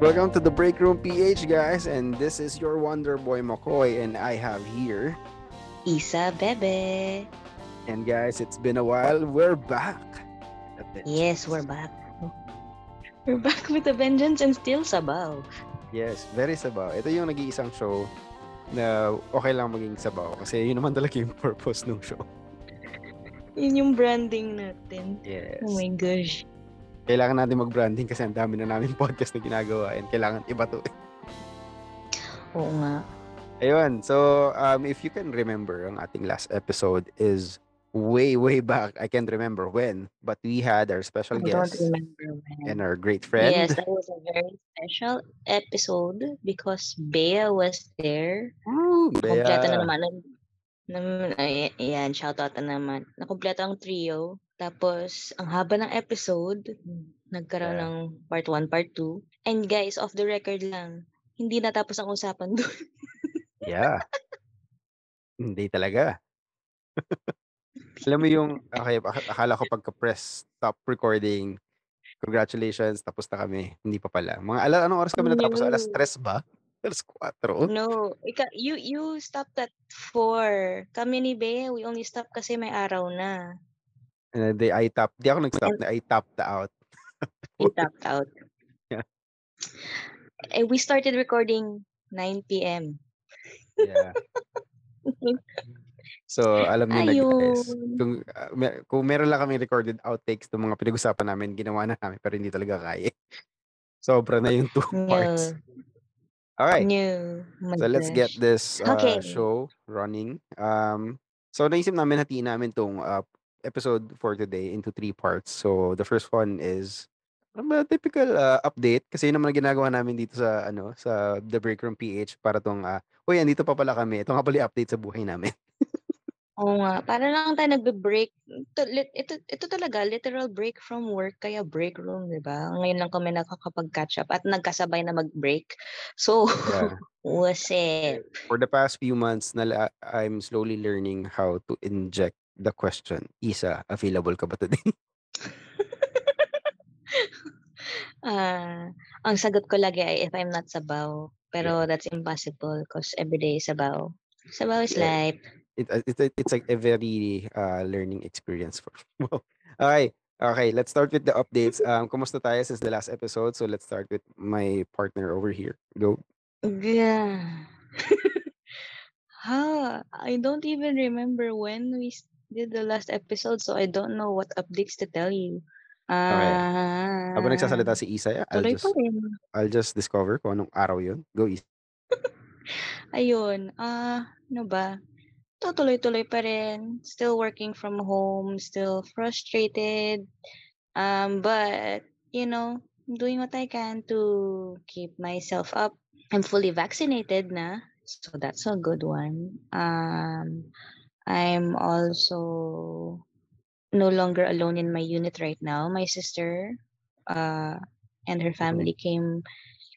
Welcome to the Break Room PH, guys, and this is your Wonder Boy McCoy, and I have here. Isa Bebe. And guys, it's been a while. We're back. Yes, we're back. We're back with a vengeance and still sabaw. Yes, very sabaw. Ito yung nag-iisang show na okay lang maging sabaw kasi yun naman talaga yung purpose ng show. Yun yung branding natin. Yes. Oh my gosh. Kailangan natin mag-branding kasi ang dami na namin podcast na ginagawa and kailangan iba to. Oo nga. Ayun. So, um, if you can remember, ang ating last episode is way, way back. I can't remember when, but we had our special I guest don't remember when. and our great friend. Yes, that was a very special episode because Bea was there. Kompleto Bea. na naman. Nam- ay, ayan, shoutout na naman. Nakompleto ang trio. Tapos, ang haba ng episode, nagkaroon Yeah. ng part 1, part 2. And guys, off the record lang, hindi natapos ang usapan doon. Yeah. Hindi talaga. Alam mo yung, okay, ak- akala ko pagka-press stop recording, congratulations, tapos na kami. Hindi pa pala. Mga ala, anong oras kami natapos? Alas No. 3 ba? Alas 4? No, ika, you you stopped at 4. Kami ni Bea, we only stopped kasi may araw na. And then I tap, di ako nag-stop, na I tapped out. We tapped out. Yeah. Eh, we started recording 9 p.m. Yeah. So, alam niyo na guys, kung, uh, mer- kung meron lang kami recorded outtakes ng mga pinag-usapan namin, ginawa na namin, pero hindi talaga kaya. Sobra na yung two parts. No. Oh my So let's get this uh, Okay. show running. Um, so naisip namin hatiin namin tong uh, episode for today into three parts. So the first one is um, a typical uh, update kasi yun naman ginagawa namin dito sa ano sa The Break Room PH para tong uh, uy andito pa pala kami. Ito nga pala update sa buhay namin. Oo nga. Para lang tayo nagbe-break. Ito, ito, ito talaga, literal break from work, kaya break room, di ba? Ngayon lang kami nakakapag-catch up at nagkasabay na mag-break. So, Yeah. what's up? For the past few months nala I'm slowly learning how to inject the question, Isa, available ka ba today? Ah, ang sagot ko lagi ay if I'm not sabaw. Pero that's impossible because everyday is sabaw. Sabaw is Yeah. life. it, uh, it, it- it's like a very uh, learning experience for well, okay okay let's start with the updates um kumusta tayo since the last episode so let's start with my partner over here go Yeah. ha, I don't even remember when we did the last episode, so I don't know what updates to tell you. Ah, habang nagsasalita si Isa I'll tuloy just pa rin. I'll just discover kung anong araw yun go Isa Ayun, ah, ano ba? Ito, tuloy-tuloy pa rin. Still working from home, still frustrated. Um, but, you know, I'm doing what I can to keep myself up. I'm fully vaccinated na, so that's a good one. Um, I'm also no longer alone in my unit right now. My sister uh, and her family came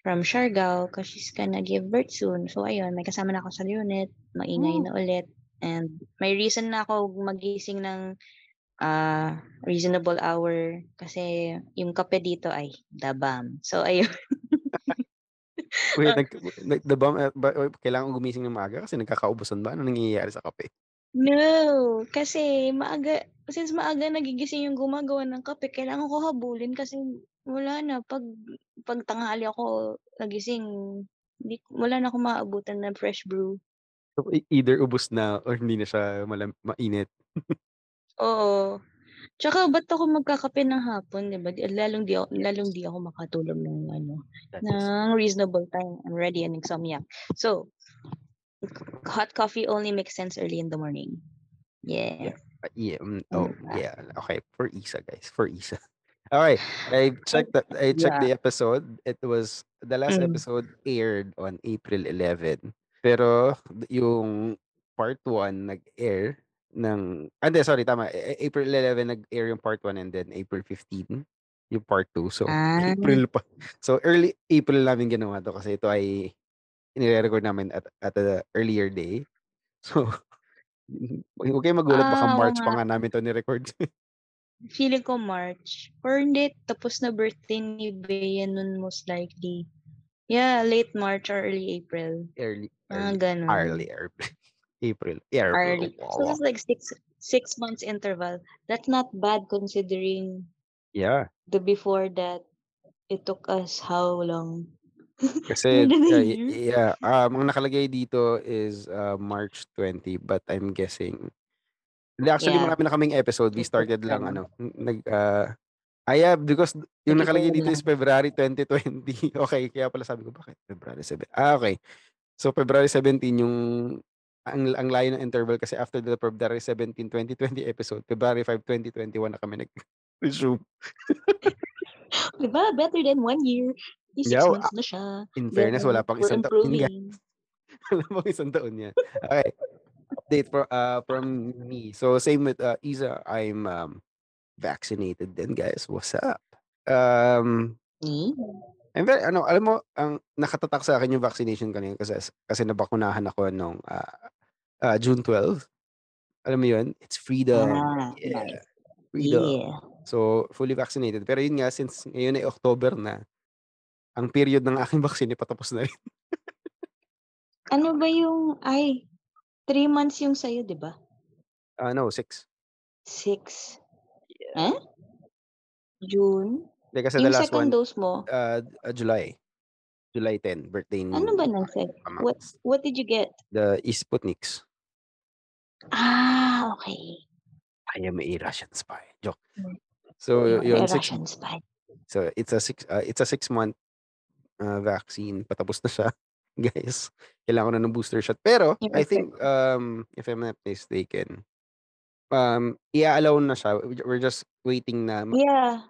from Siargao because she's gonna give birth soon. So ayun, may kasama na ako sa unit, maingay Oh. na ulit. And may reason na ako magising ng ah, reasonable hour kasi yung kape dito ay dabam. So ayun. wait nag, nag the bomb uh, ba, uh, kailangan gumising ng maaga kasi nagkakaubusan ba ano nangyayari sa kape No, kasi maaga, since maaga nagigising yung gumagawa ng kape, kailangan ko habulin kasi wala na. Pag, pag tanghali ako nagising, hindi, wala na akong maabutan ng fresh brew. so, either ubos na or hindi na siya malam, mainit Oo. Tsaka ba't ako magkakape ng hapon, 'di ba? Di lalong di ako lalong di ako makatulog ng ano, That is- ng reasonable time. I'm ready and insomniac. So, hot coffee only makes sense early in the morning. Yeah. Uh, yeah. mm, oh, Mm. yeah. Okay. For Isa, guys. For Isa. All right. I checked that. I checked the episode. It was the last Mm. episode aired on April 11. Pero yung part 1 nag-air ng ah, hindi, sorry, tama. April 11 nag-air yung part 1 and then April 15 yung part 2. So, Ah. April pa. So, early April namin ginawa to kasi ito ay inire-record namin at, at a earlier day. So, huwag kayo magulat. Baka Ah, oo March pa nga. nga namin to ni-record. Feeling ko March. Or hindi, tapos na birthday ni Bea nun most likely. Yeah, late March or early April. Early Mga early gano'n. early April. April. Early. So it's like six six months interval. That's not bad considering Yeah. the before that it took us how long? Kasi uh, yeah, um, ang nakalagay dito is uh, March 20 but I'm guessing actually Yeah. marami na kaming episode. We started lang ano, nag uh, ah, yeah, because yung nakalagay dito is. February 2020. Okay, kaya pala sabi ko bakit February 7. Ah, okay. So February 17 yung ang ang layo ng interval kasi after the February 17 2020 episode, February 5 2021 na kami nag-resume. Diba, better than one year. Six Yeah, months na siya. in fairness wala Gano'n. pang isang taon improving. Wala pang isang taon yan. Okay. Update for uh from me. So same with uh, Isa, I'm um vaccinated din, guys. What's up? Um Hmm. I'm very, ano, alam mo, ang nakatatak sa akin yung vaccination kanina kasi kasi nabakunahan ako nung uh, uh, June 12. Alam mo yun? It's freedom. Ah, Yeah. nice. Freedom. Yeah. So, fully vaccinated. Pero yun nga, since ngayon ay October na, ang period ng aking vaccine ay patapos na rin. Ano ba yung ay, 3 months yung sa'yo, 'di ba? Ah, no, 6. 6. Eh? June? Hindi kasi the Yung last second one, dose mo? uh, uh, July. July 10, birthday ni Ano ba ng sec what what did you get? The Sputniks. Ah, okay. I am a Russian spy. Joke. Hmm. So, You're yun, a six, Russian spy. so it's a six, uh, it's a six month uh, vaccine. Patapos na siya, guys. Kailangan ko na ng booster shot. Pero, I think, um, if I'm not mistaken, um, i-allow na siya. We're just waiting na ma- Yeah.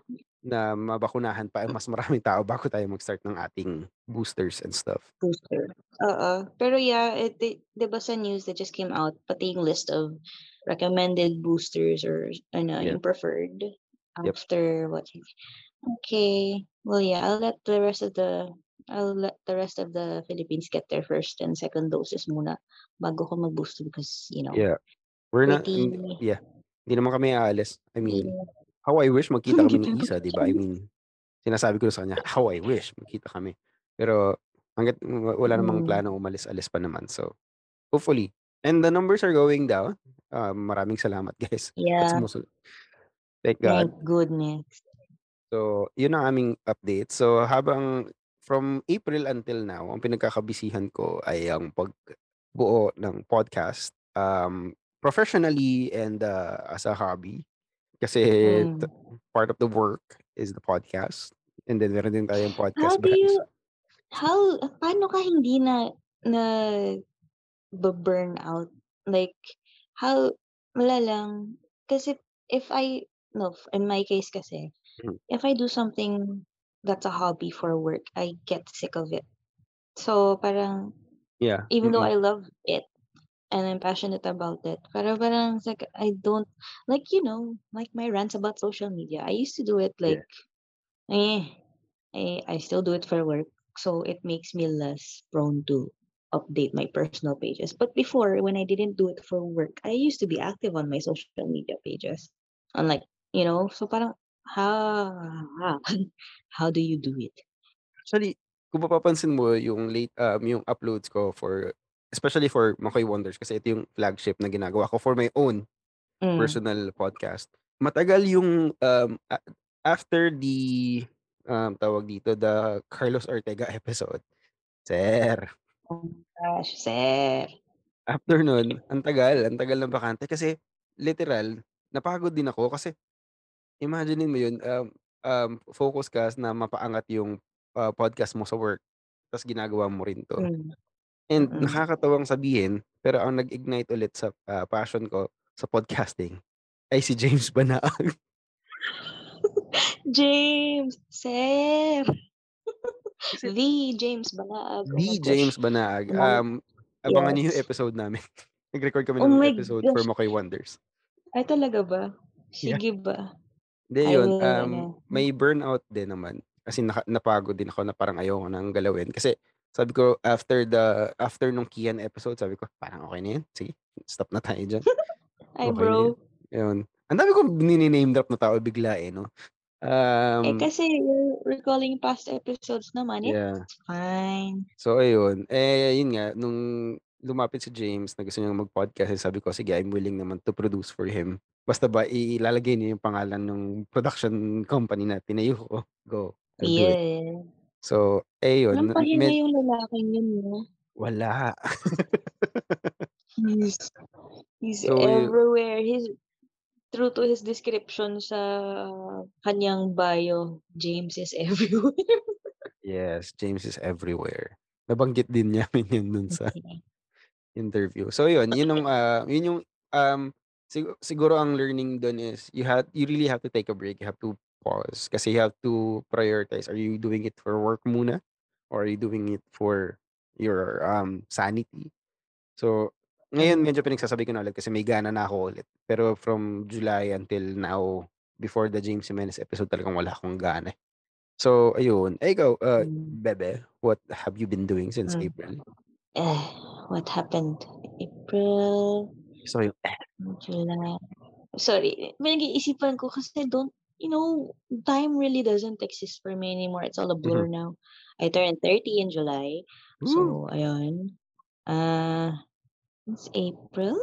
na mabakunahan pa mas maraming tao bago tayo mag-start ng ating boosters and stuff. Booster. Oo. Pero yeah, it, di, di ba sa news that just came out, pati yung list of recommended boosters or ano, Yeah. yung preferred Yep. after what? Okay. Well, yeah, I'll let the rest of the I'll let the rest of the Philippines get their first and second doses muna bago ko mag-booster because, you know, Yeah. We're not, pretty yeah. Hindi naman kami aalis. I mean, yeah. how I wish magkita kami Kita Isa, di ba? I mean, sinasabi ko sa kanya, how I wish magkita kami. Pero, hanggat wa- wala namang Mm. plano umalis-alis pa naman. So, hopefully. And the numbers are going down. Um, maraming salamat, guys. Yeah. sumusunod. Thank God. Thank goodness. So, yun ang aming update. So, habang from April until now, ang pinagkakabisihan ko ay ang pagbuo ng podcast um, professionally and uh, as a hobby. Kasi Mm. part of the work is the podcast. And then meron din tayong How podcast do branch. you how paano ka hindi na na burn out? Like how wala lang kasi if I no in my case kasi Mm. if I do something that's a hobby for work, I get sick of it. So parang Yeah. even though Mm-mm. I love it and I'm passionate about it, pero parang it's like I don't like you know like my rants about social media. I used to do it Yeah. like eh I I still do it for work, so it makes me less prone to update my personal pages. But before, when I didn't do it for work, I used to be active on my social media pages. Unlike, you know, so parang how how do you do it? Actually, kung mapapansin mo yung late um yung uploads ko for especially for Makoy Wonders kasi ito yung flagship na ginagawa ko for my own Mm. personal podcast. Matagal yung um after the um tawag dito the Carlos Ortega episode. Sir, Oh gosh, sir. after nun, ang tagal, ang tagal ng bakante kasi literal napagod din ako kasi imaginein mo yun um, um focus ka na mapaangat yung uh, podcast mo sa work tapos ginagawa mo rin to. Mm. And Mm. nakakatawang sabihin, pero ang nag-ignite ulit sa ah, passion ko sa podcasting ay si James Banaag. James, sir. Kasi The James Balaag. Oh the gosh. James Banaag. Um, abangan niyo yung yes. episode namin. Nag-record kami Oh ng my episode for gosh. Wonders. Ay, talaga ba? Yeah. Sige ba? Hindi yun, um, may burnout din naman. Kasi naka, napagod din ako na parang ayoko nang galawin. Kasi sabi ko, after the, after nung Kian episode, sabi ko, parang okay na yun. Sige, stop na tayo dyan. Ay, Okay na yun. bro. Yun. Ang dami kong nini-name drop na tao bigla eh, no? Eh, Um, kasi you're recalling past episodes naman, Yeah. it's fine. So ayun, eh, yun nga nung lumapit si James na gusto niyang mag-podcast, eh, sabi ko, "Sige, I'm willing naman to produce for him. Basta ba ilalagay niya yung pangalan nung production company na tinayo ko, go, I'll do it." Yeah. So, eh, yun Walang na pahinga med yung lalaking yun 'no? Wala. He's he's So, everywhere. He's true to his description sa kanyang bio, James is everywhere. Yes, James is everywhere. Nabanggit din namin yun dun sa interview. So yun, yun yung, ah, yun yung, um, sigu siguro ang learning dun is you have you really have to take a break, you have to pause kasi you have to prioritize. Are you doing it for work muna or are you doing it for your, um, sanity? So, ngayon Hmm. medyo pinagsasabi ko na ulit kasi may gana na ako ulit. Pero from July until now, before the James Jimenez episode talagang wala akong gana, eh. So ayun, eh, ikaw, uh, Hmm. bebe, what have you been doing since Hmm. April? Eh, what happened? April Gusto ko yung. July. Sorry, pinag-iisipan ko kasi don't you know, time really doesn't exist for me anymore. It's all a blur Mhm. now. I turned 30 in July. Woo! So ayun, ah, since April,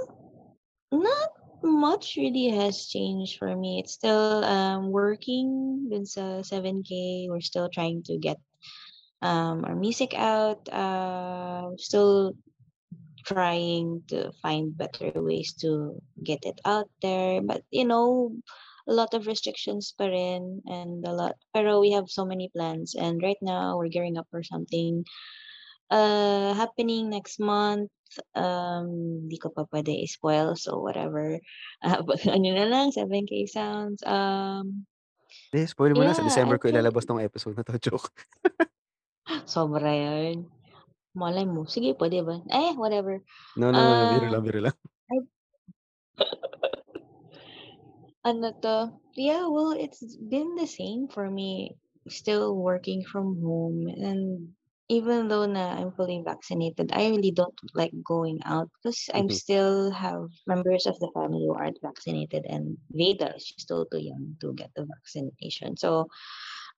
not much really has changed for me. It's still, um, working dun sa 7K. We're still trying to get, um, our music out. Uh, still trying to find better ways to get it out there. But, you know, a lot of restrictions pa rin and a lot pero we have so many plans and right now we're gearing up for something, uh, happening next month. Um, di ko pa pwede i-spoil so whatever. Ah, ano na lang 7K sounds. Um Hindi, spoil mo na sa Yeah, I December ko think ilalabas 'tong episode na 'to, joke. Sobra yun. Malay mo, sige puwede ba? Eh, whatever. No, no, no, no, biro lang, biro lang. Ano 'to, yeah, well, it's been the same for me, still working from home and even though na I'm fully vaccinated, I really don't like going out because I'm Mhm. still have members of the family who aren't vaccinated and Veda, she's still too young to get the vaccination. So,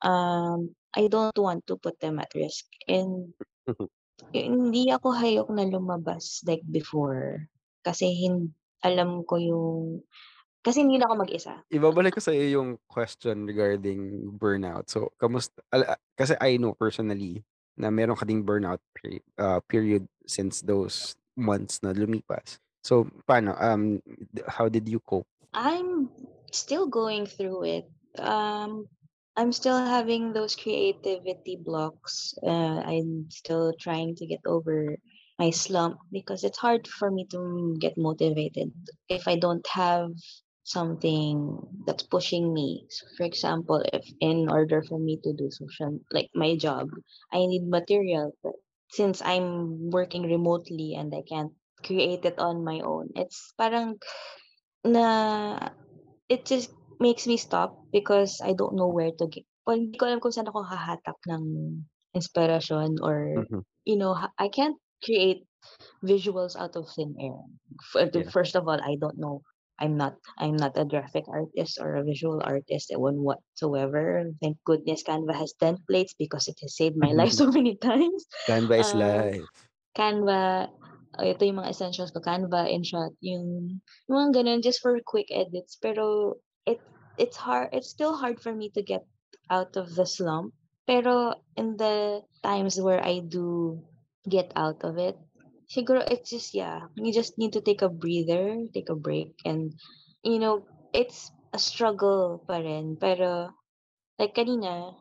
um, I don't want to put them at risk and Mhm. Hindi ako hayok na lumabas like before kasi hin alam ko yung kasi hindi lang ako mag-isa. Ibabalik ko sa'yo yung question regarding burnout. So, kamusta ala kasi I know personally na meron ka ding burnout peri uh, period since those months na lumipas. So, paano, um, how did you cope? I'm still going through it. Um, I'm still having those creativity blocks. Uh, I'm still trying to get over my slump because it's hard for me to get motivated if I don't have something that's pushing me. So for example, if in order for me to do social like my job, I need material. But since I'm working remotely and I can't create it on my own, it's parang na it just makes me stop because I don't know where to get parang hindi ko alam kung saan ako hahatak ng inspirasyon or, Mhm. you know, I can't create visuals out of thin air. The Yeah. first of all, I don't know. I'm not I'm not a graphic artist or a visual artist one whatsoever. Thank goodness Canva has templates because it has saved my life so many times. Canva is Um, life. Canva, oh, ito yung mga essentials ko, Canva, InShot, yung yung mga gano'n just for quick edits. Pero it it's hard it's still hard for me to get out of the slump. Pero in the times where I do get out of it, siguro it's just yeah, you just need to take a breather, take a break and, you know, it's a struggle pa rin. Pero like kanina,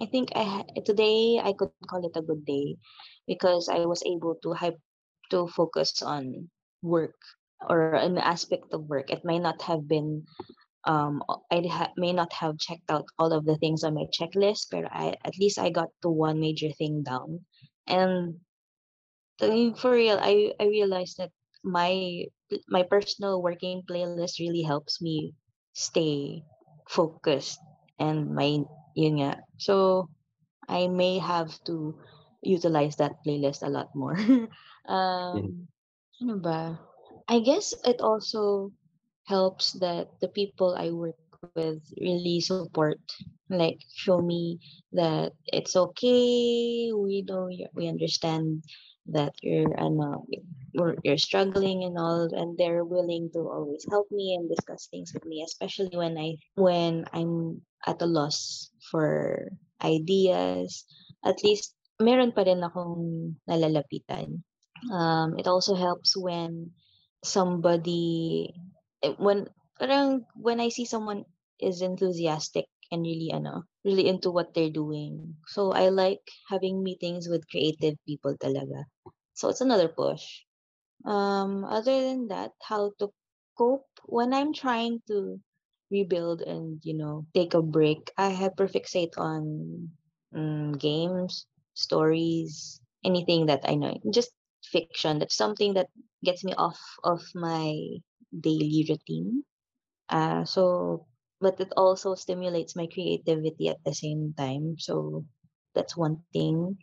I think I today I could call it a good day because I was able to hype to focus on work or an aspect of work. It may not have been, um, I ha may not have checked out all of the things on my checklist, but I at least I got to one major thing down. And for real, I I realized that my my personal working playlist really helps me stay focused and my yun nga. So, I may have to utilize that playlist a lot more. Mhm. Um, ano ba? I guess it also helps that the people I work with really support. Like show me that it's okay. We know we understand that you're ano, you're, struggling and all, and they're willing to always help me and discuss things with me, especially when I when I'm at a loss for ideas. At least meron pa rin akong nalalapitan. Um, it also helps when somebody when parang when I see someone is enthusiastic and really ano, really into what they're doing. So I like having meetings with creative people talaga. So it's another push. Um, other than that, how to cope when I'm trying to rebuild and you know take a break. I have perfect on mm, games, stories, anything that I know. Just fiction. That's something that gets me off of my daily routine. Uh, so, but it also stimulates my creativity at the same time. So, that's one thing.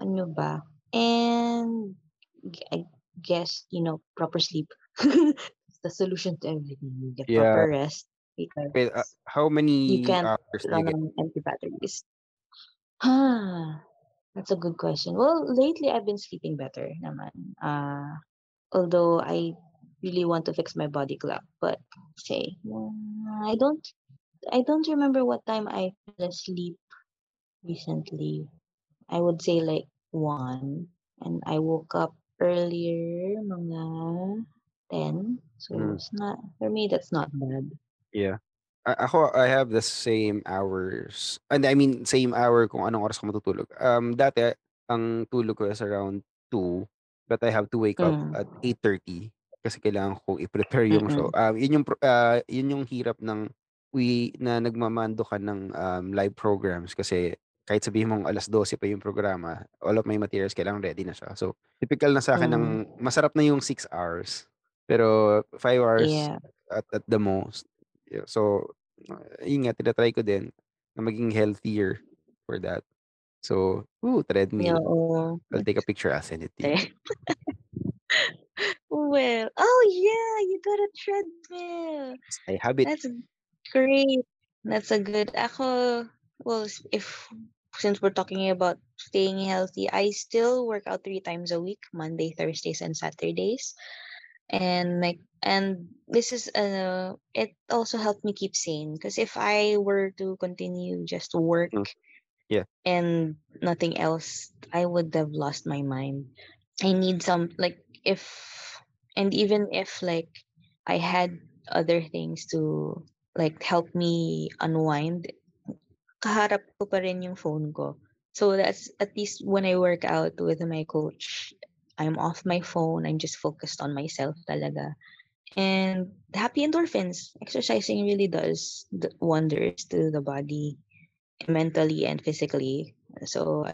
Ano ba? And I guess, you know, proper sleep. it's the solution to everything. You get Yeah. proper rest Wait, uh, because how you many can't hours do you run on empty batteries. Ah, that's a good question. Well, lately I've been sleeping better naman. Uh, although I really want to fix my body clock, but say mm, I don't I don't remember what time I fell asleep recently. I would say like one, and I woke up earlier, mga ten. So Mm. it's not for me. That's not bad. Yeah. A ako, I have the same hours. And I mean, same hour kung anong oras ako matutulog. Um, dati, ang tulog ko is around 2, but I have to wake up Mm. at 8:30 kasi kailangan ko i-prepare yung show. Um, yun yung pro ah, yun yung hirap ng we na nagmamando ka ng, um, live programs kasi kahit sabihin mong 12:00 pa yung programa, all of my materials kailangan ready na siya. So, typical na sa'kin ng Mm. masarap na yung 6 hours, pero 5 hours Yeah. at at the most. Yeah, so, yun nga tina-try ko din na maging healthier for that. So, ooh, treadmill. Oo. I'll take a picture, I'll send it to you. Well, oh yeah, you got a treadmill. I have it. That's great. That's a good. Ako, well, if since we're talking about staying healthy, I still work out three times a week: Monday, Thursdays, and Saturdays. And like, and this is uh, it also helped me keep sane. Because if I were to continue just to work Mm. Yeah. and nothing else, I would have lost my mind. I need some like if and even if like I had other things to like help me unwind, kaharap ko pa rin yung phone ko. So that's at least when I work out with my coach, I'm off my phone. I'm just focused on myself talaga. And happy endorphins. Exercising really does wonders to the body, mentally and physically. So.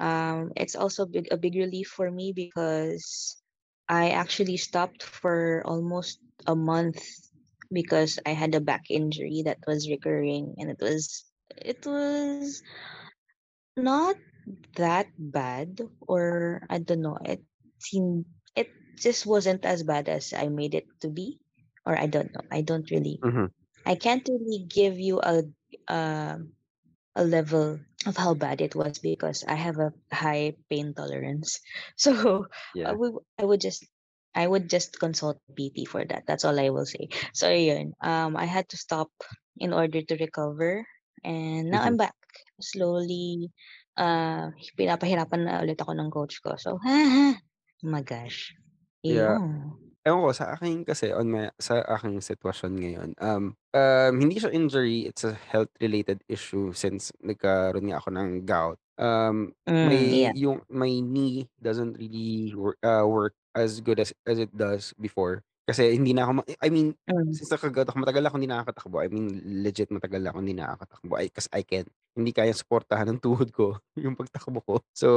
Um, it's also big, a big relief for me because I actually stopped for almost a month because I had a back injury that was recurring and it was it was not that bad or I don't know it seemed it just wasn't as bad as I made it to be or I don't know I don't really Mhm. I can't really give you a um a level of how bad it was because I have a high pain tolerance. So yeah. I would I would just I would just consult PT for that. That's all I will say. So yun, um I had to stop in order to recover and now Mhm. I'm back. Slowly uh pinapahirapan na ulit ako ng coach ko. So oh my gosh. Yeah. Ewan ko sa akin kasi on my sa aking sitwasyon ngayon, um, um, hindi siya injury, it's a health related issue since nagkaroon nga ako ng gout. Um, Mm, may yeah. yung my knee doesn't really work, uh, work as good as as it does before. Kasi hindi na ako ma I mean, Mm. since nagka-gout ako matagal ako hindi nakakatakbo. I mean, legit matagal ako hindi nakakatakbo. I 'cause I can't hindi kayang suportahan ng tuhod ko yung pagtakbo ko. So,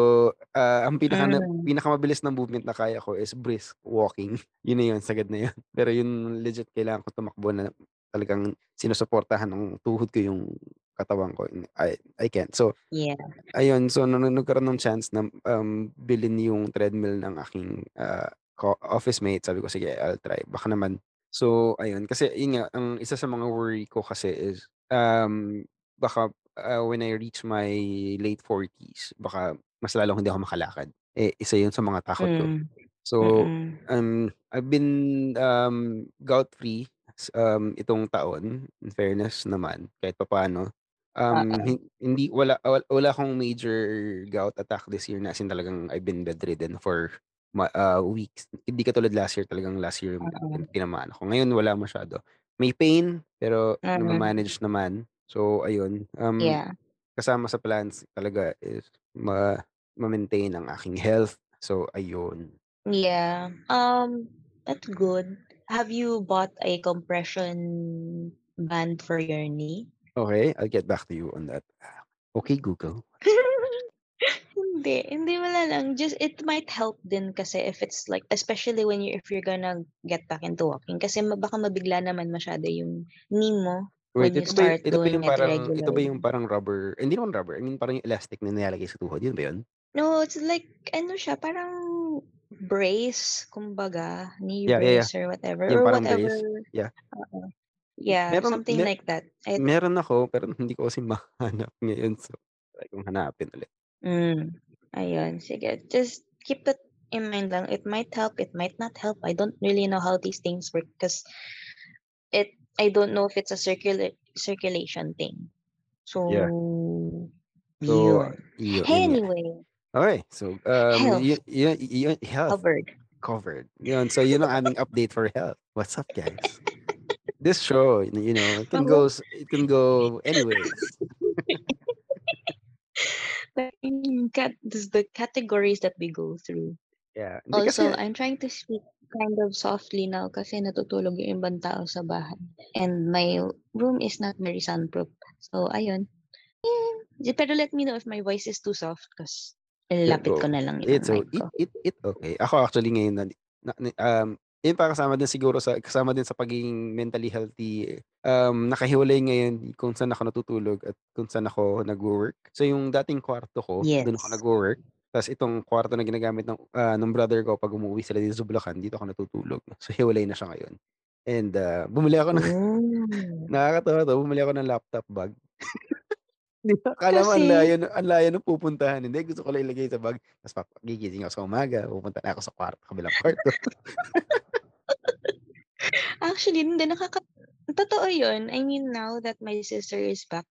ah, ang pinaka na Mm. pinakamabilis na movement na kaya ko is brisk walking. Yun na yun, sagad na yun. Pero yun legit kailangan ko tumakbo na talagang sinusuportahan ng tuhod ko yung katawan ko. I I can't. So, Yeah. ayun. So, nung nagkaroon ng chance na, um, bilhin yung treadmill ng aking, ah, ko office mate, sabi ko, "Sige, I'll try." Baka naman So, ayun kasi yun nga ang isa sa mga worry ko kasi is, um, baka, ah, when I reach my late 40s baka mas lalong hindi ako makalakad. Eh, isa yun sa mga takot ko. Hmm, So, mm. um, I've been, um, gout free, um, itong taon in fairness naman kahit papaano. Um, Oo. hin hindi wala wala wala akong major gout attack this year na as in talagang I've been bedridden for ma ah, weeks. Hindi katulad last year talagang last year Oo. tinamaan ako. Ngayon wala masyado. May pain pero Mm. nama-manage naman. So, ayun, um, Yeah. kasama sa plans talaga is ma ma-maintain ang aking health. So, ayun. Yeah, um, that's good. Have you bought a compression band for your knee? Okey, I'll get back to you on that. Okey, Google. Hindi, hindi wala lang just it might help din kasi if it's like especially when you if you're gonna get back into walking kasi baka mabigla naman masyado yung knee mo Wait, when you ito ba yu start ito ba yung parang ito ba yung regularly. parang rubber hindi naman rubber, I mean parang yung elastic na nilalagay sa tuhod, yun ba yun? No, it's like ano siya parang brace kumbaga, knee Yeah, yeah, yeah. brace or whatever Yung or whatever. brace, yeah. Oo. Yeah, Meron something me like that. It meron ako pero hindi ko kasi mahanap ngayon so try kong hanapin ulit. Hmm, ayun sige just keep that in mind lang. It might help, it might not help. I don't really know how these things work because it I don't know if it's a circula circulation thing. So, Yeah. So, yun. Anyway. Okey, so, um, Health. yu yu health Covered. covered. Yun, so yun ang aming update for health. What's up, guys? This show, you know, it can goes it can go anyways. The categories that we go through. Yeah, Also, I'm trying to speak kind of softly now kasi natutulog yung ibang tao sa bahay and my room is not very soundproof. So, ayun. Eh, pero let me know if my voice is too soft 'cause Yeah, ilalapit ko na lang yung It's mic it ko. it it okey. Ako actually ngayon na um, yun pa kasama din siguro sa kasama din sa pagiging mentally healthy, um, nakahiwalay ngayon kung saan ako natutulog at kung saan ako nagwo-work. So, yung dating kwarto ko dun ako Yes. nagwo-work, tas itong kwarto na ginagamit ng, ah, nung brother ko 'pag umuuwi sila dito sa Bulacan dito ako natutulog. So, hiwalay na siya ngayon and, ah, bumili ako ng Oh. nakakatawa 'to, bumili ako ng laptop bag. 'Di ba akala mo ang Kasi? layo ang layo pupuntahan, hindi gusto ko lang ilagay sa bag tas papa gigising ako sa umaga, pupunta na ako sa kwarto kabilang kwarto. Actually, hindi nakaka totoo yun. I mean now that my sister is back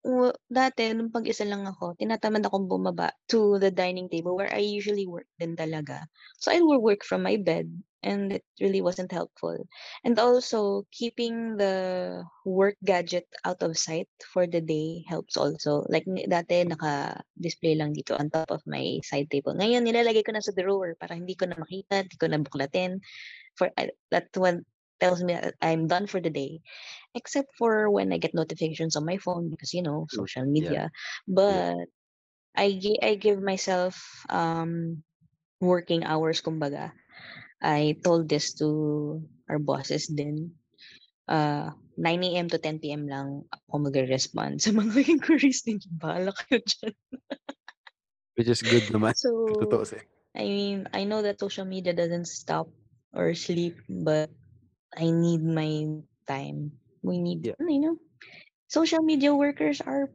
wa dati nung mag-isa lang ako tinatamad akong bumaba to the dining table where I usually work din talaga. So, I will work from my bed and it really wasn't helpful. And also keeping the work gadget out of sight for the day helps also. Like dati naka-display lang dito on top of my side table. Ngayon nilalagay ko na sa drawer para hindi ko na makita, di ko na buklatin for I that one tells me that I'm done for the day. Except for when I get notifications on my phone because, you know, social media. Yeah. But I gi I give myself, um, working hours kumbaga. I told this to our bosses then. Ah, 9 AM to 10 PM lang ako magre-respond sa mga inquiries ninyo. Bahala kayo diyan. Which is good naman So, tutuusin. I mean, I know that social media doesn't stop or sleep, but I need my time. We need Yeah. you know, social media workers are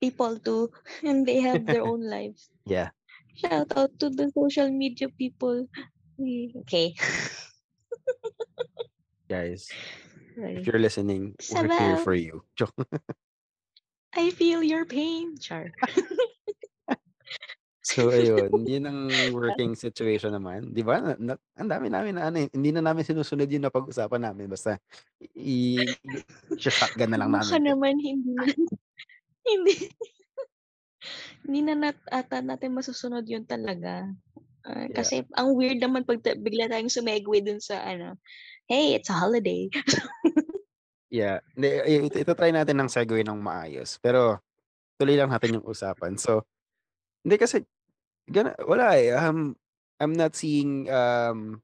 people too and they have their own lives. Yeah. Shout out to the social media people. We okay. Guys, if you're listening, we're here for you. I feel your pain. Char. So, ayun, yun ang working situation naman, 'di ba? Na ang dami namin na ano, eh, hindi na namin sinusunod yung napag-usapan namin basta i isho-shotgun na lang Baka namin 'to. naman hindi na hindi hindi na nat ata natin masusunod yun talaga. Ah, Yeah. kasi ang weird naman 'pag ta bigla tayong sumegue dun sa ano, "Hey, it's a holiday." Yeah, hindi, i ita-try natin ng segue ng maayos, pero tuloy lang natin yung usapan. So, hindi kasi gana wala, eh, um, I'm not seeing, um,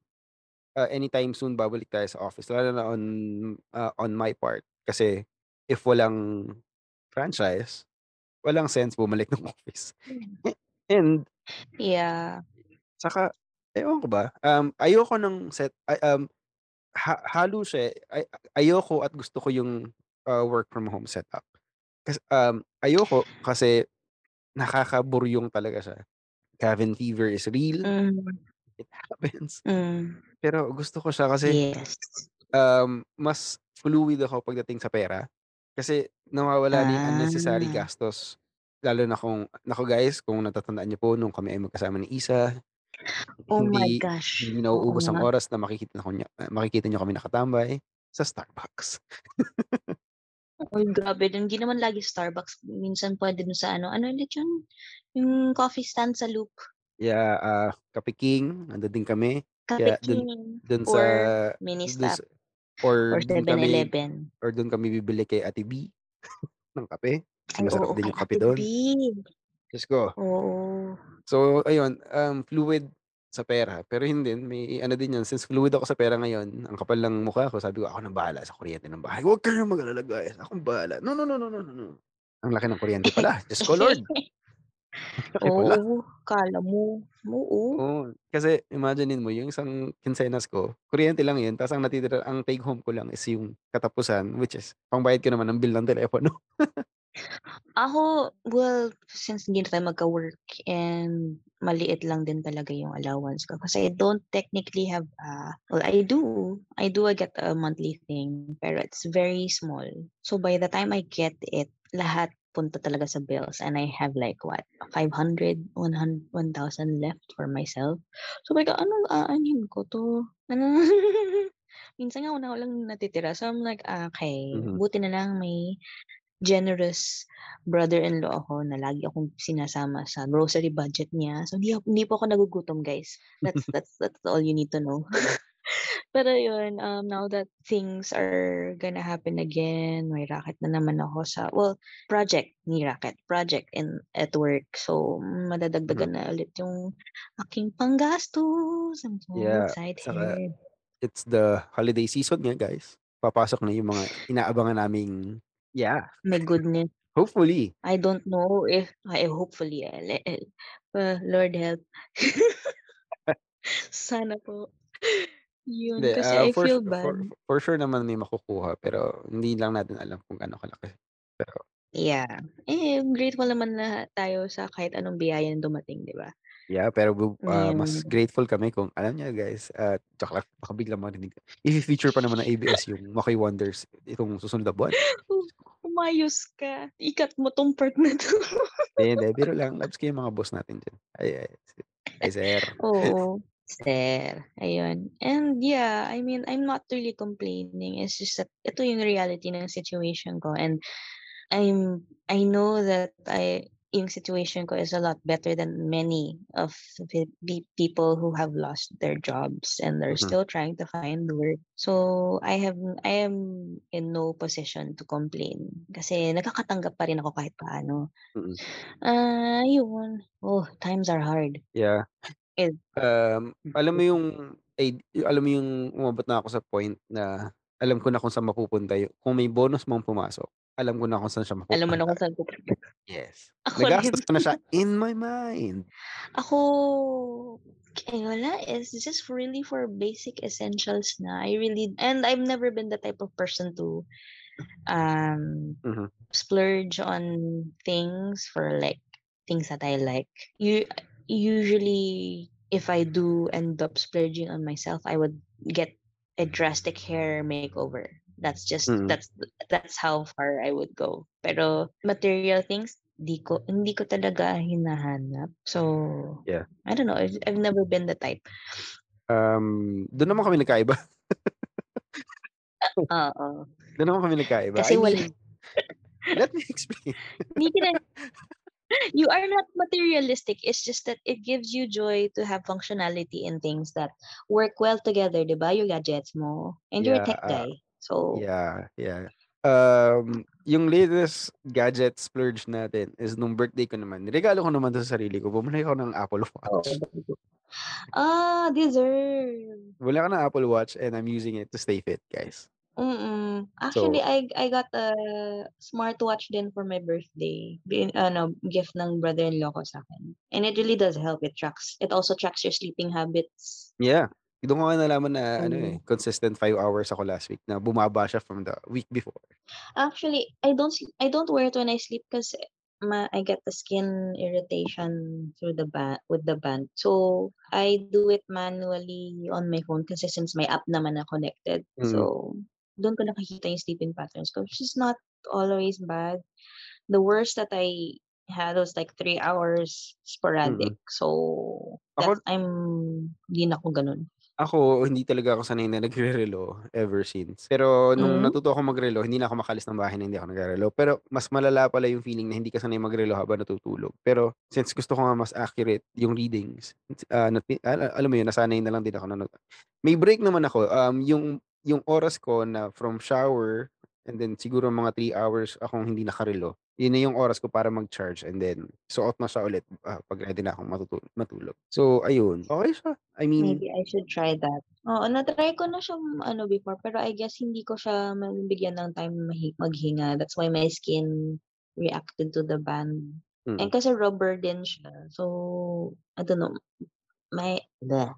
ah, anytime soon babalik tayo sa office lalo na on, ah, on my part. Kasi if walang franchise, walang sense bumalik ng office. Hmm. And Yeah. Tsaka ewan ko ba, um, ayoko ng set ay, um ha halo siya, ay ayoko at gusto ko yung, ah, work from home setup. Kas um, ayoko kasi nakakaburyong talaga siya. Cabin fever is real. Hmm. It happens. Hmm. Pero gusto ko siya kasi, Yes. um, mas fluid ako pagdating sa pera. Kasi nawawala na yung unnecessary Ah. gastos. Lalo na kung naku guys, kung natatandaan niyo po nung kami ay magkasama ni Isa, Oh my hindi gosh, hindi oo nauubos ang nga. oras na makikita na kunya makikita niyo kami nakatambay sa Starbucks. Uy, grabe din. Hindi naman lagi Starbucks, minsan puwede dun sa ano, ano ulit yun? Yung coffee stand sa Loop. Yeah, ah, Kape King, nandun din kami. Kaya dun King dun sa or dun Ministop sa or or dun kami 7-Eleven. or dun kami bibili kay Ate B ng kape. Ay, masarap oo, din kay yung kape Ate B. Diyos ko. Oo. So ayun, um, fluid sa pera, pero yun din may ano din yun, since fluid ako sa pera ngayon, ang kapal ng mukha ko, sabi ko, "Ako ng bahala sa kuryente ng bahay. Huwag kayong mag-alala guys, akong bahala." No, no, no, no, no, no. Ang laki ng kuryente pala, Diyos ko Lord. Oo, akala mo, oo. Oo, kasi imaginin mo yung isang kinsenas ko, kuryente lang yun ta's ang natitira ang take home ko lang is yung katapusan, which is pangbayad ko naman ng bill ng telepono. Ako, well, since hindi na tayo magka-work and maliit lang din talaga yung allowance ko kasi I don't technically have, ah, well I do, I do get a monthly thing pero it's very small. So by the time I get it, lahat punta talaga sa bills and I have like what, 500, 1,000 left for myself. So like, anong aanhin ko 'to? Ano minsan nga una lang natitira. So I'm like, ah, okey, Mhm. buti na lang may generous brother-in-law ako na lagi akong sinasama sa grocery budget niya. So hindi hindi po ako nagugutom guys. That's that's that's all you need to know. Pero yun, um, now that things are gonna happen again, may racket na naman ako sa well, project, ni racket, project in at work. So madadagdagan na ulit yung aking panggastos. I'm so Yeah, saka excited. it's the holiday season nga guys. Papasok na yung mga inaabangan naming yeah. My goodness. Hopefully. I don't know if ay hopefully, le eh, ah, Lord help. Sana po. Yun, Hindi, kasi ah, I for feel for bad. for sure naman may makukuha pero hindi lang natin alam kung gaano kalaki. Pero Yeah, eh, grateful naman na tayo sa kahit anong biyaya na dumating, 'di ba? Yeah, pero bu ah, mas grateful kami kung alam niyo guys, at joke lang, baka biglang marinig ife-feature pa naman ng ABS yung Makoy Wonders itong susunod na buwan. Umayos ka. Ikat mo 'tong part na 'to. Hindi, hindi, biro lang. Labs ko yung mga boss natin diyan. Ay, ay, hi sir. Oo, sir, ayun. And yeah, I mean, I'm not really complaining. It's just that ito yung reality ng situation ko and I'm I know that I yung situation ko is a lot better than many of the pe people who have lost their jobs and they're Mhm. still trying to find work. So I have I am in no position to complain kasi nakakatanggap pa rin ako kahit paano. Ah, yun. Oh, times are hard. Yeah. And Um, alam mo yung ay alam mo yung umabot na ako sa point na alam ko na kung saan mapupunta yu kung may bonus mang pumasok, alam ko na kung saan siya Alam mo na mapupunta. kung saan pupunta. Yes. Ako. Nagastos ko na siya in my mind. Ako, eh, wala, it's just really for basic essentials na. I really and I've never been the type of person to, um, Mhm. splurge on things for, like, things that I like. U usually, if I do end up splurging on myself, I would get a drastic hair makeover. That's just Mm. that's that's how far I would go. Pero material things, di ko hindi ko talaga hinahanap. So, Yeah. I don't know, I've I've never been the type. Um, dun naman kami nagkaiba. Oo. Dun naman kami nagkaiba. Kasi I wala mean, let me explain. Hindi kita you are not materialistic. It's just that it gives you joy to have functionality in things that work well together, 'di ba? Yung gadgets mo and you're a tech ah, guy. So yeah, yeah. Um, yung latest gadget splurge natin is nung birthday ko naman, regalo ko naman 'to sa sarili ko, bumili ako ng Apple Watch. Ah, deserve. Bumili ako ng Apple Watch and I'm using it to stay fit, guys. Mm. Actually, So I I got a smartwatch din for my birthday. Bin ano, gift ng brother-in-law ko sa'kin. And it really does help. It tracks it also tracks your sleeping habits. Yeah, Dun ko nga nalaman na ano, eh, Hmm. consistent 5 hours ako last week na bumaba siya from the week before. Actually, I don't I don't wear it when I sleep kasi ma I get the skin irritation through the ba with the band. So, I do it manually on my phone kasi since may app naman na connected. Mm. So, dun ko nakikita yung sleeping patterns ko, which is not always bad. The worst that I had was like 3 hours sporadic. Mm. So, Ako that's I'm hindi na ako ganun. Ako, hindi talaga ako sanay na nagre-relo ever since. Pero nung Hmm? natuto akong mag-relo, hindi na ako makaalis ng bahay na hindi ako nagre-relo. Pero mas malala pala yung feeling na hindi ka sanay mag-relo habang natutulog. Pero since gusto ko nga mas accurate yung readings, ah, nati ala alam mo yun, nasanay na lang din ako na may break naman ako, um, yung yung oras ko na from shower and then siguro mga 3 hours akong hindi nakarelo, yun na yung oras ko para mag-charge and then suot na siya ulit, ah, 'pag ready na akong matutu matulog. So ayun, okey siya. I mean Maybe I should try that. Oo, na-try ko na siyang ano before, pero I guess hindi ko siya mabibigyan ng time maghinga. That's why my skin reacted to the band. And Mm. kasi rubber din siya. So, I don't know, my bleh,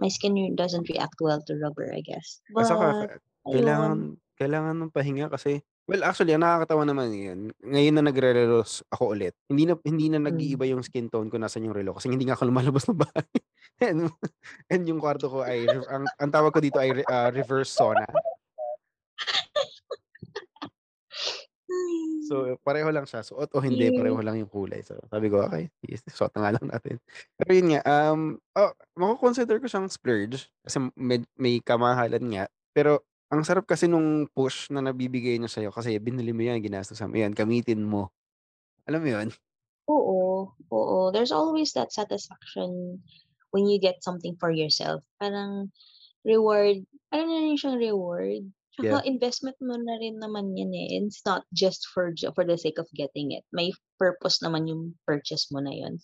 my skin doesn't react well to rubber, I guess. At saka But, ayun. kailangan kailangan ng pahinga kasi well, actually ang nakakatawa naman ngayon, ngayon na nagre-relos ako ulit, hindi na hindi na Hmm. nag-iiba yung skin tone ko nasaan yung relo kasi hindi nga ako lumalabas ng bahay. And and yung kwarto ko ay ang ang tawag ko dito ay ah, reverse sauna. So, pareho lang siya, suot o hindi pareho Yes. lang yung kulay. So, sabi ko, "Okey, sige suot na nga lang natin." Pero yun nga, um, oh, mako-consider ko siyang splurge kasi med may kamahalan nga. Pero ang sarap kasi nung push na nabibigay niya sa'yo kasi binili mo yan, ginastusan mo yan, gamitin mo. Alam mo yun? Oo, oo. There's always that satisfaction when you get something for yourself. Parang reward, ano na rin siyang reward. Yeah. Tsaka investment mo na rin naman yan, eh. It's not just for for the sake of getting it. May purpose naman yung purchase mo na yun.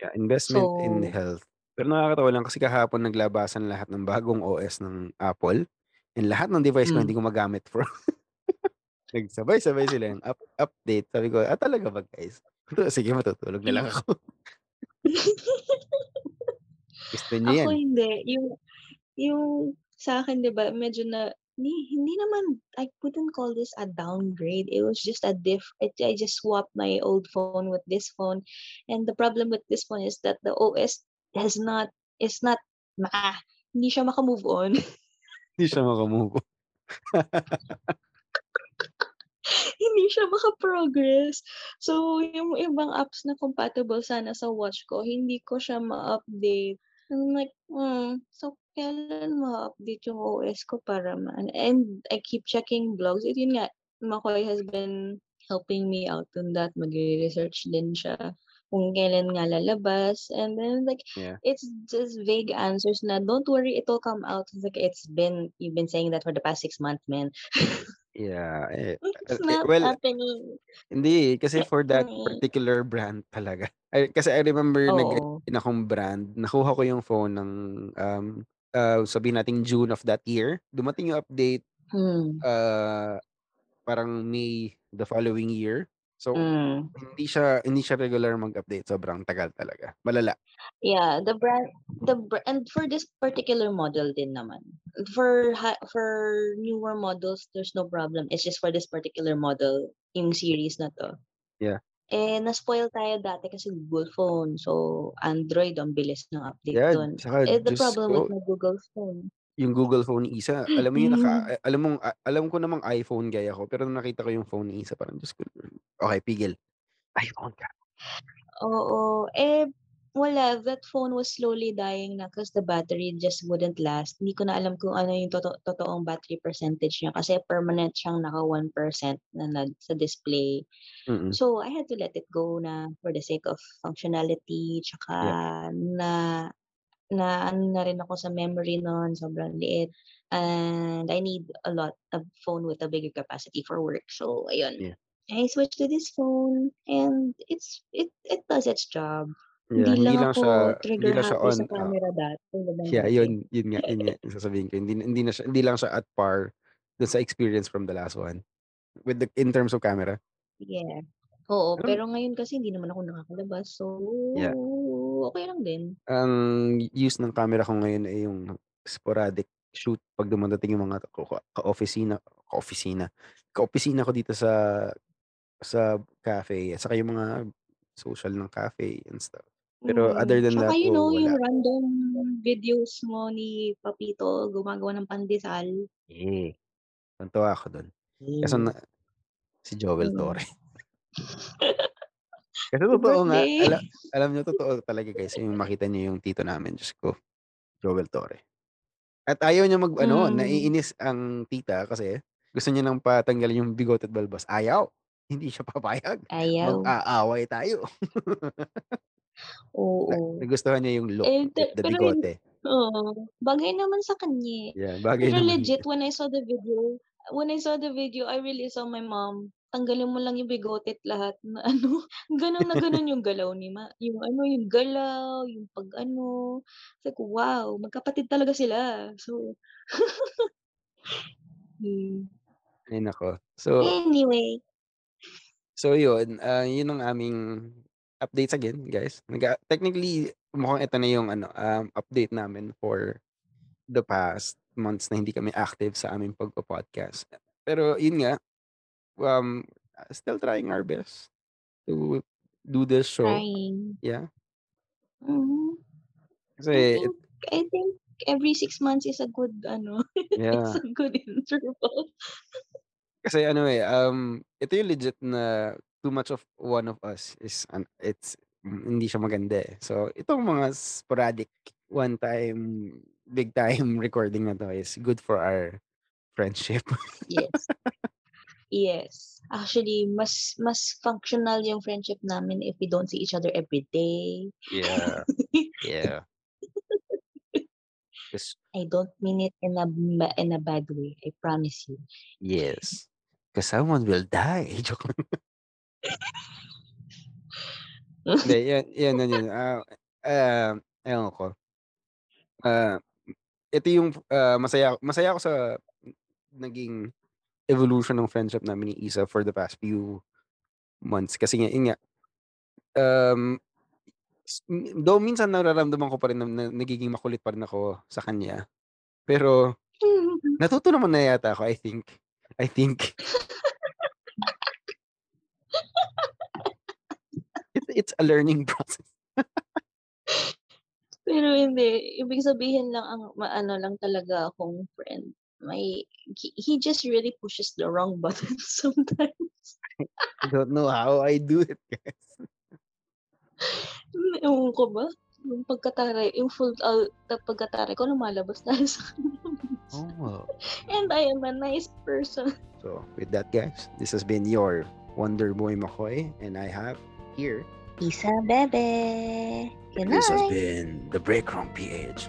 Yeah, investment in So health. Pero nakakatawa lang kasi kahapon naglabasan lahat ng bagong OS ng Apple and lahat ng device ko Hmm. hindi ko magamit for nagsabay-sabay sila ng up update. Sabi ko, "Ah, talaga ba guys?" Sige matutulog na lang ako. Gusto niyo Ako yan. hindi. Yung yung sa'kin 'di ba medyo na ni hindi naman I wouldn't call this a downgrade. It was just a diff I I just swapped my old phone with this phone. And the problem with this phone is that the OS has not is not maka hindi siya maka-move on. Hindi siya maka-move on. Hindi siya maka-progress. So, yung ibang apps na compatible sana sa watch ko, hindi ko siya ma-update. I'm like, hmm, so kailan ma-update yung OS ko para ma-ano and I keep checking blogs. Eh, yun nga, Makoy has been helping me out on that. Magre-research din siya kung kailan nga lalabas. And then like, Yeah. it's just vague answers na, "Don't worry, it will come out." It's like, "It's been you've been saying that for the past 6 months, man." Yeah, eh, It's eh, not well happening. hindi, kasi for that particular brand talaga. Ay, kasi I remember nag Oo. din akong brand, nakuha ko yung phone ng, um, ah, sabihin nating June of that year. Dumating yung update, Hmm. ah, parang May the following year. So, Hmm. hindi siya hindi siya regular mag-update, sobrang tagal talaga, malala. Yeah, the brand the and for this particular model din naman. For for newer models, there's no problem. It's just for this particular model, yung series na 'to. Yeah. Eh, na-spoil tayo dati kasi Google phone. So, Android ang bilis ng update Yeah, tsaka Eh, the problem with ko my Google phone yung Google phone ni Isa, alam mo yun naka Hmm. a alam a alam ko namang iPhone guy ako, pero nung nakita ko yung phone ni Isa parang Diyos ko. Okey, pigil. iPhone ka. Oo. Eh, wala. That phone was slowly dying na 'cause the battery just wouldn't last. Hindi ko na alam kung ano yung toto totoong battery percentage niya kasi permanent siyang naka 1% na nag sa display. Mm. So, I had to let it go na for the sake of functionality tsaka Yeah. na naano na rin ako sa memory nun, sobrang liit. And I need a lot of phone with a bigger capacity for work. So, ayun. Yeah. I switched to this phone and it's it it does its job. Yeah, Hindi hindi lang lang siya hindi lang siya on, sa ah camera dat tulad ng Yeah, dati. yun yun nga yun nga sasabihin ko. Hindi hindi na siya hindi lang siya at par dun sa experience from the last one. With the in terms of camera. Yeah. Oo, Alam pero ngayon kasi hindi naman ako nakakalabas. So, Yeah. okey lang din. Ang use ng camera ko ngayon ay yung sporadic shoot 'pag dumadating yung mga ko ka ka-officina ka-opisina ko dito sa sa cafe at saka yung mga social ng cafe and stuff. Pero other Mm, than tsaka that, you know oo, yung wala. random videos mo ni Papito gumagawa ng pandesal? Eh, tuwang-tuwa ako dun. Kaso Hmm. na si Joel Mm. Torre. Kasi totoo nga, birthday! ala alam niyo totoo talaga guys yung makita niyo yung tito namin, Diyos ko, Joel Torre. At ayaw niya mag-ano, Hmm. naiinis ang tita kasi gusto niya ng patanggalin yung bigote at balbas, ayaw, hindi siya papayag, Ayaw. mag-aaway tayo. Oo. nagustuhan niya yung look Eh, the pero hin bigote. oo, bagay naman sa kanya, eh. Yeah, bagay Pero naman legit when I saw the video when I saw the video, I really saw my mom, tanggalin mo lang yung bigote at lahat na ano, gano'n na gano'n yung galaw ni ma yung ano, yung galaw, yung pag-ano, sabi ko, "Wow, magkapatid talaga sila." So Hmm. Ay naku. So Anyway. so yun, ah, yun ang aming updates again guys. Nag-a technically mukhang ito na yung ano, um, update namin for the past months na hindi kami active sa aming pagpo-podcast. Pero yun nga, um, still trying our best to do this show. Trying. Yeah. Mhm. Kasi I it think I think every 6 months is a good ano, Yeah. a good interval. Kasi ano, eh, um, ito yung legit na too much of one of us is an it's hindi siya maganda, eh. So itong mga sporadic, one time, big time recording na 'to is good for our friendship. Yes. Yes. Actually mas mas functional yung friendship namin if we don't see each other every day. Yeah. Yeah. I don't mean it in a in a bad way, I promise you. Yes. 'Cause someone will die. Joke lang. Hindi, yan yan na yun, ah, ah, ewan ko. Ah, ito yung, ah, masaya masaya ako sa naging evolution ng friendship namin ni Isa for the past few months kasi nga yun nga, um, though minsan nararamdaman ko pa rin na na nagiging makulit pa rin ako sa kanya. Pero natuto naman na yata ako, I think. I think. It's it's a learning process. Pero hindi, ibig sabihin lang ang maano lang talaga akong friend, may he he just really pushes the wrong buttons sometimes. I don't know how I do it, guys. Hmm, ewan ko ba, yung pagkataray yung full out na pagkataray ko lumalabas dahil sa. Oh. And I am a nice person. So, with that guys, this has been your Wonder Boy Makoy and I have here Isa Bebe. Good This has night. been the Break Room PH.